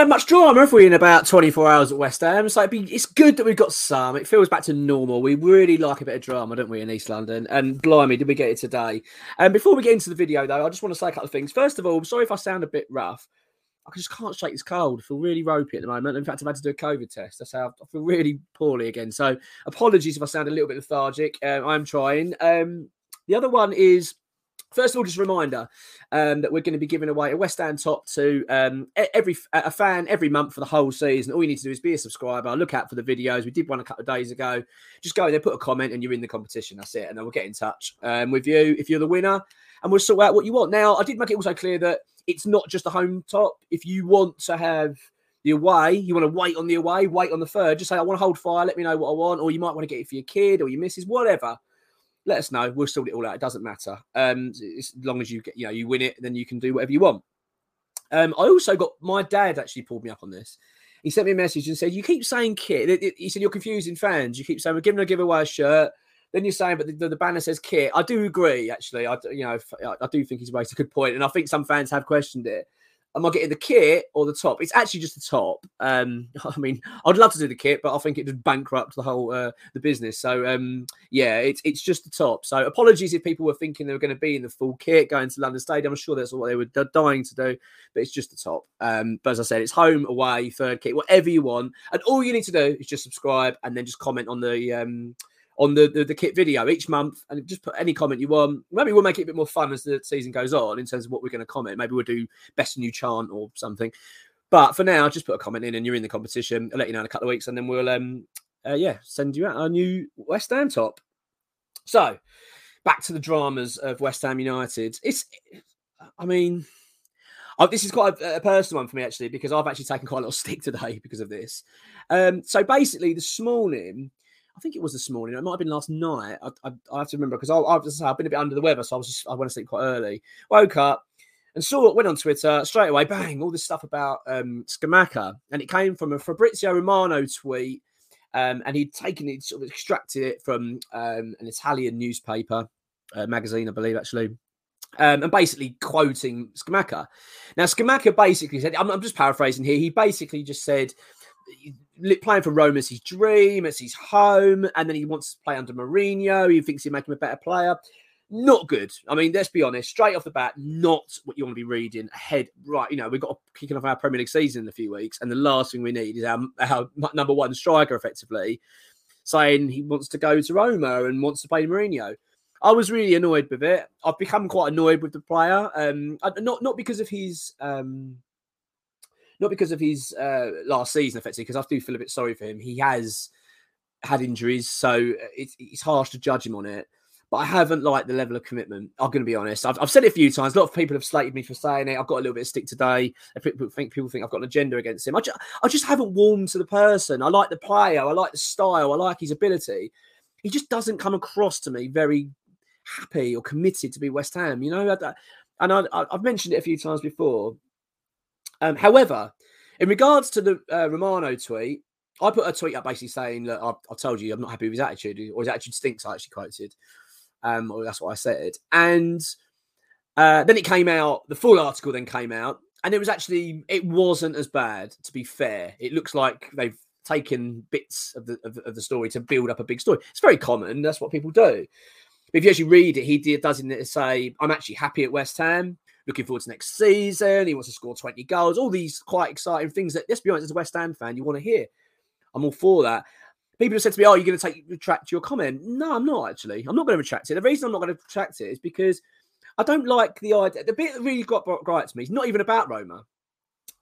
We haven't much drama, have we, in about 24 hours at West Ham? It's like it's good that we've got some. It feels back to normal. We really like a bit of drama, don't we, in East London? And blimey, did we get it today? And um, before we get into the video, though, I just want to say a couple of things. First of all, sorry if I sound a bit rough. I just can't shake this cold. I feel really ropey at the moment. In fact, I've had to do a COVID test. That's how I feel really poorly again. So apologies if I sound a little bit lethargic. Uh, I'm trying. Um, the other one is First of all, just a reminder um, that we're going to be giving away a West Ham top to um, every a fan every month for the whole season. All you need to do is be a subscriber. Look out for the videos. We did one a couple of days ago. Just go there, put a comment, and you're in the competition. That's it. And then we'll get in touch um, with you if you're the winner, and we'll sort out what you want. Now, I did make it also clear that it's not just a home top. If you want to have the away, you want to wait on the away, wait on the third. Just say I want to hold fire. Let me know what I want, or you might want to get it for your kid or your missus, whatever let us know. We'll sort it all out. It doesn't matter. Um, as long as you get, you know, you win it, then you can do whatever you want. Um, I also got my dad actually pulled me up on this. He sent me a message and said, "You keep saying kit." He said you're confusing fans. You keep saying we're giving a giveaway a shirt. Then you're saying, but the, the, banner says kit. I do agree, actually. I you know I do think he's raised a good point, and I think some fans have questioned it am I getting the kit or the top? It's actually just the top. Um, I mean, I'd love to do the kit, but I think it would bankrupt the whole uh, the business. So um, yeah, it's it's just the top. So apologies if people were thinking they were going to be in the full kit going to London Stadium. I'm sure that's what they were dying to do, but it's just the top. Um, but as I said, it's home, away, third kit, whatever you want, and all you need to do is just subscribe and then just comment on the um on the, the, the kit video each month and just put any comment you want. Maybe we'll make it a bit more fun as the season goes on in terms of what we're going to comment. Maybe we'll do best new chant or something. But for now, just put a comment in and you're in the competition. I'll let you know in a couple of weeks and then we'll um uh, yeah send you out our new West Ham top. So back to the dramas of West Ham United. It's I mean. Oh, this is quite a, a, personal one for me actually because I've actually taken quite a little stick today because of this. Um, so basically, this morning I think it was this morning. It might have been last night. I, I, I have to remember because just I've been a bit under the weather, so I was just I went to sleep quite early. Woke up and saw it. went on Twitter straight away. Bang! All this stuff about um, Scamacca, and it came from a Fabrizio Romano tweet. Um, and he'd taken it, sort of extracted it from um, an Italian newspaper, uh, magazine, I believe, actually. Um, and basically quoting Scamacca. Now, Scamacca basically said, I'm, I'm, just paraphrasing here, he basically just said playing for Rome is his dream, it's his home, and then he wants to play under Mourinho. He thinks he'll make him a better player. Not good. I mean, let's be honest, straight off the bat, not what you want to be reading ahead. Right, you know, we've got kicking off our Premier League season in a few weeks, and the last thing we need is our, our number one striker, effectively, saying he wants to go to Roma and wants to play Mourinho. I was really annoyed with it. I've become quite annoyed with the player, um, not not because of his um, not because of his uh, last season, effectively, because I do feel a bit sorry for him. He has had injuries, so uh, it's, it's harsh to judge him on it. but I haven't liked the level of commitment. I'm going to be honest. I've, I've said it a few times. A lot of people have slated me for saying it. I've got a little bit of stick today. People think people think I've got an agenda against him. I just, I just haven't warmed to the person. I like the player. I like the style. I like his ability. He just doesn't come across to me very happy or committed to be West Ham. You know, and I, have mentioned it a few times before. Um, however, in regards to the uh, Romano tweet, I put a tweet up basically saying that I, I, told you I'm not happy with his attitude, or his attitude stinks. I actually quoted, um, or that's what I said. And uh, then it came out. The full article then came out, and it was actually it wasn't as bad. To be fair, it looks like they've taken bits of the of, of the story to build up a big story. It's very common. That's what people do. But if you actually read it, he does it say, "I'm actually happy at West Ham." Looking forward to next season. He wants to score 20 goals. All these quite exciting things that, let's be honest, as a West Ham fan, you want to hear. I'm all for that. People have said to me, "Oh, you're going to take retract your comment." No, I'm not actually. I'm not going to retract it. The reason I'm not going to retract it is because I don't like the idea. The bit that really got right to me is not even about Roma.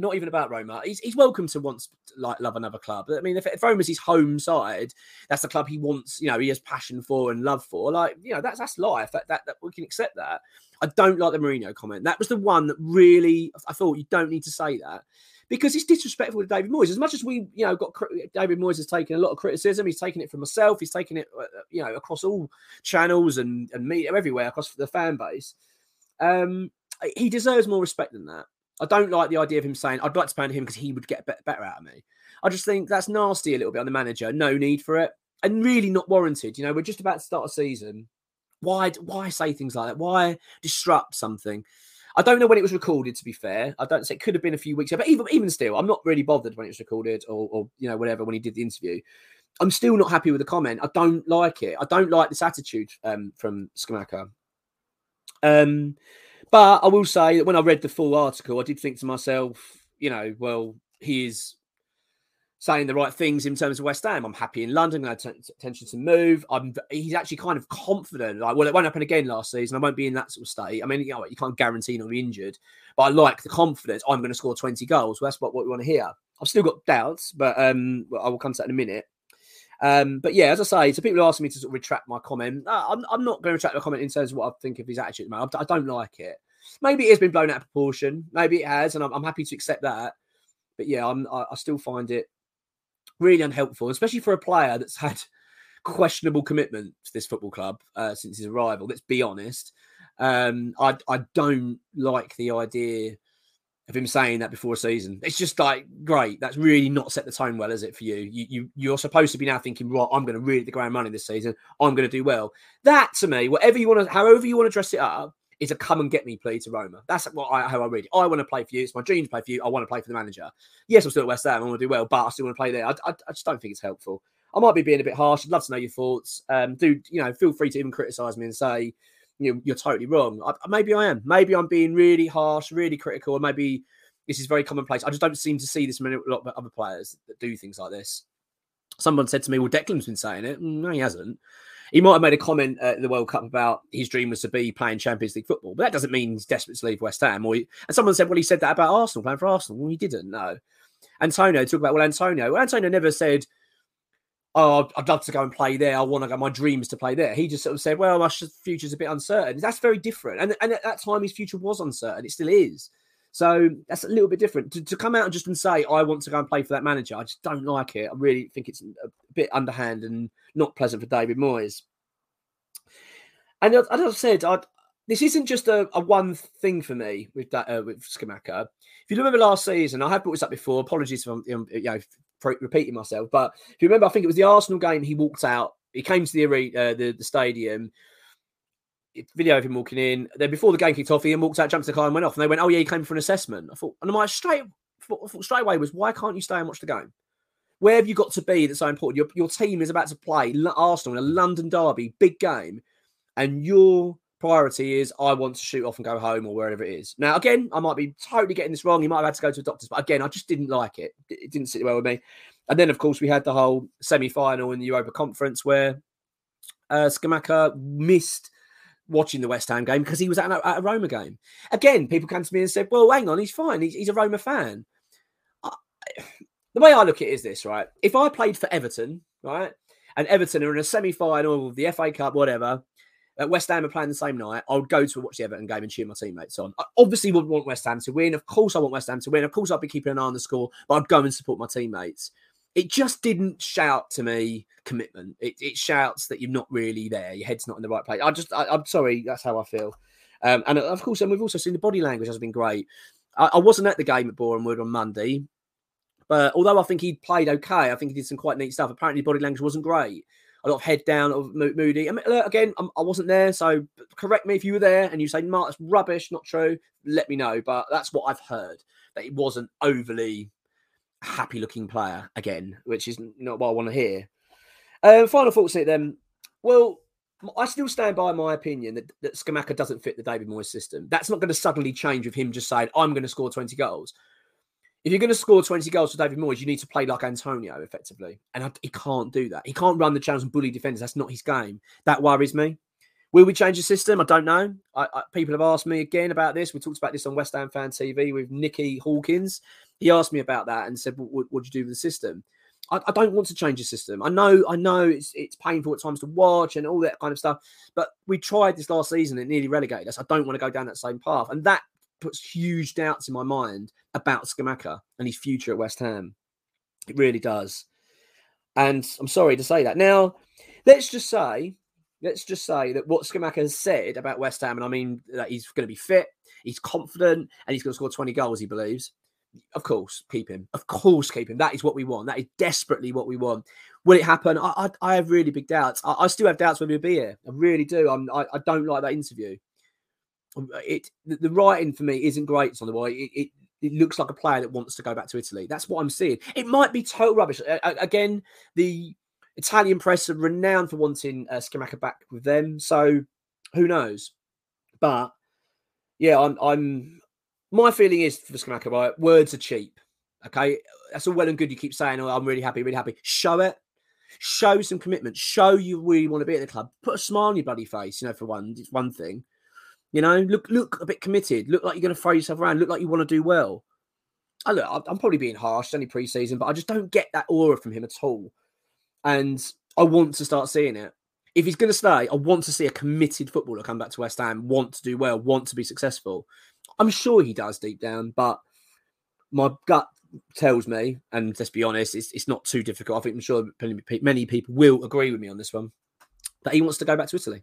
Not even about Roma. He's, he's welcome to once like love another club. I mean, if, if Roma's his home side, that's the club he wants. You know, he has passion for and love for. Like, you know, that's that's life. That that, that we can accept that. I don't like the Mourinho comment. That was the one that really I thought you don't need to say that because it's disrespectful to David Moyes. As much as we, you know, got David Moyes has taken a lot of criticism. He's taken it from myself. He's taken it, uh, uh, you know, across all channels and and media everywhere across the fan base. Um, he deserves more respect than that. I don't like the idea of him saying I'd like to pound him because he would get better out of me. I just think that's nasty a little bit on the manager. No need for it, and really not warranted. You know, we're just about to start a season. Why why say things like that? Why disrupt something? I don't know when it was recorded. To be fair, I don't say it could have been a few weeks ago, but even even still, I'm not really bothered when it was recorded or, or you know whatever when he did the interview. I'm still not happy with the comment. I don't like it. I don't like this attitude um, from Scamacca. Um, but I will say that when I read the full article, I did think to myself, you know, well, he is saying the right things in terms of West Ham. I'm happy in London. I have attention to move. I'm. He's actually kind of confident. Like, well, it won't happen again last season. I won't be in that sort of state. I mean, you know, you can't guarantee not be injured, but I like the confidence. I'm going to score 20 goals. Well, that's what, what we want to hear. I've still got doubts, but um, I will come to that in a minute. Um, but yeah, as I say, so people are asking me to sort of retract my comment. Uh, I'm, I'm not going to retract my comment in terms of what I think of his attitude. I, I don't like it. Maybe it has been blown out of proportion. Maybe it has, and I'm, I'm happy to accept that. But yeah, I'm, I, I still find it really unhelpful, especially for a player that's had questionable commitment to this football club uh, since his arrival. Let's be honest. Um, I I don't like the idea of him saying that before season. It's just like great. That's really not set the tone well, is it for you? You you you're supposed to be now thinking, right? I'm going to really the ground running this season. I'm going to do well. That to me, whatever you want to, however you want to dress it up, is a come and get me plea to Roma. That's what I, how I read it. I want to play for you. It's my dream to play for you. I want to play for the manager. Yes, I'm still at West Ham. I want to do well, but I still want to play there. I, I, I just don't think it's helpful. I might be being a bit harsh. I'd love to know your thoughts. Um, do you know? Feel free to even criticise me and say you you're totally wrong. I, maybe I am. Maybe I'm being really harsh, really critical, and maybe this is very commonplace. I just don't seem to see this many a lot of other players that do things like this. Someone said to me, "Well, Declan's been saying it." Mm, no, he hasn't. He might have made a comment at the World Cup about his dream was to be playing Champions League football, but that doesn't mean he's desperate to leave West Ham. Or he, and someone said, well, he said that about Arsenal, playing for Arsenal. Well, he didn't. No. Antonio talk about well, Antonio. Well, Antonio never said, "Oh, I'd love to go and play there. I want to go. My dream is to play there." He just sort of said, "Well, my future's a bit uncertain." That's very different. And and at that time, his future was uncertain. It still is. So that's a little bit different. To, to come out and just and say, I want to go and play for that manager, I just don't like it. I really think it's a bit underhand and not pleasant for David Moyes. And as I've said, I'd, this isn't just a, a, one thing for me with that uh, with Scamacca. If you remember last season, I have brought this up before. Apologies for you know repeating myself, but if you remember, I think it was the Arsenal game. He walked out. He came to the arena, uh, the, the stadium. Video of him walking in. Then before the game kicked off, he walked out, jumped the car, and went off. And they went, "Oh yeah, he came for an assessment." I thought, and my straight, thought straight away was, "Why can't you stay and watch the game?" Where have you got to be that's so important? Your, your team is about to play Arsenal in a London derby, big game and your priority is I want to shoot off and go home or wherever it is. Now, again, I might be totally getting this wrong. You might have had to go to a doctor's, but again, I just didn't like it. It didn't sit well with me. And then, of course, we had the whole semi-final in the Europa Conference where uh, Scamacca missed watching the West Ham game because he was at a, Roma game. Again, people came to me and said, "Well, hang on, he's fine. He's, he's a Roma fan." I, the way I look at it is this, right? If I played for Everton, right, and Everton are in a semi-final of the FA Cup, whatever, uh, West Ham are playing the same night, I would go to watch the Everton game and cheer my teammates on. I obviously would want West Ham to win. Of course, I want West Ham to win. Of course, I'd be keeping an eye on the score, but I'd go and support my teammates. It just didn't shout to me commitment. It, it shouts that you're not really there. Your head's not in the right place. I just, I, am sorry, that's how I feel. Um, and of course, and we've also seen the body language has been great. I, I wasn't at the game at Boreham Wood on Monday, but although I think he played okay, I think he did some quite neat stuff. Apparently, body language wasn't great. A lot of head down, of moody. I mean, again, I'm, I was not there, so correct me if you were there and you say, "Mark, that's rubbish, not true." Let me know. But that's what I've heard that he wasn't overly happy-looking player again, which is not what I want to hear. Um, final thoughts here, then. Well, I still stand by my opinion that, that Scamacca doesn't fit the David Moyes system. That's not going to suddenly change with him just saying, I'm going to score 20 goals. If you're going to score 20 goals for David Moyes, you need to play like Antonio effectively. And I, he can't do that. He can't run the channels and bully defenders. That's not his game. That worries me. Will we change the system? I don't know. I, I, people have asked me again about this. We talked about this on West Ham Fan TV with Nicky Hawkins. He asked me about that and said, "What would you do with the system?" I, I, don't want to change the system. I know, I know it's it's painful at times to watch and all that kind of stuff. But we tried this last season and it nearly relegated us. I don't want to go down that same path, and that puts huge doubts in my mind about Scamacca and his future at West Ham. It really does. And I'm sorry to say that. Now, let's just say, let's just say that what Scamacca has said about West Ham, and I mean that he's going to be fit, he's confident, and he's going to score 20 goals, he believes of course, keep him. Of course, keep him. That is what we want. That is desperately what we want. Will it happen? I, I, I have really big doubts. I, I, still have doubts whether he'll be here. I really do. I'm, I, I don't like that interview. Um, it the, writing for me isn't great on the way. It, it, it looks like a player that wants to go back to Italy. That's what I'm seeing. It might be total rubbish. again, the Italian press are renowned for wanting uh, back with them. So who knows? But yeah, I'm I'm my feeling is for Scamacca, right? Words are cheap. Okay. That's all well and good. You keep saying, Oh, I'm really happy, really happy. Show it. Show some commitment. Show you really want to be at the club. Put a smile on your bloody face, you know, for one. It's one thing. You know, look look a bit committed. Look like you're going to throw yourself around. Look like you want to do well. I look, I'm probably being harsh. Only preseason, but I just don't get that aura from him at all. And I want to start seeing it. If he's going to stay, I want to see a committed footballer come back to West Ham, want to do well, want to be successful. I'm sure he does deep down, but my gut tells me, and let's be honest, it's, it's not too difficult. I think I'm sure many people will agree with me on this one that he wants to go back to Italy.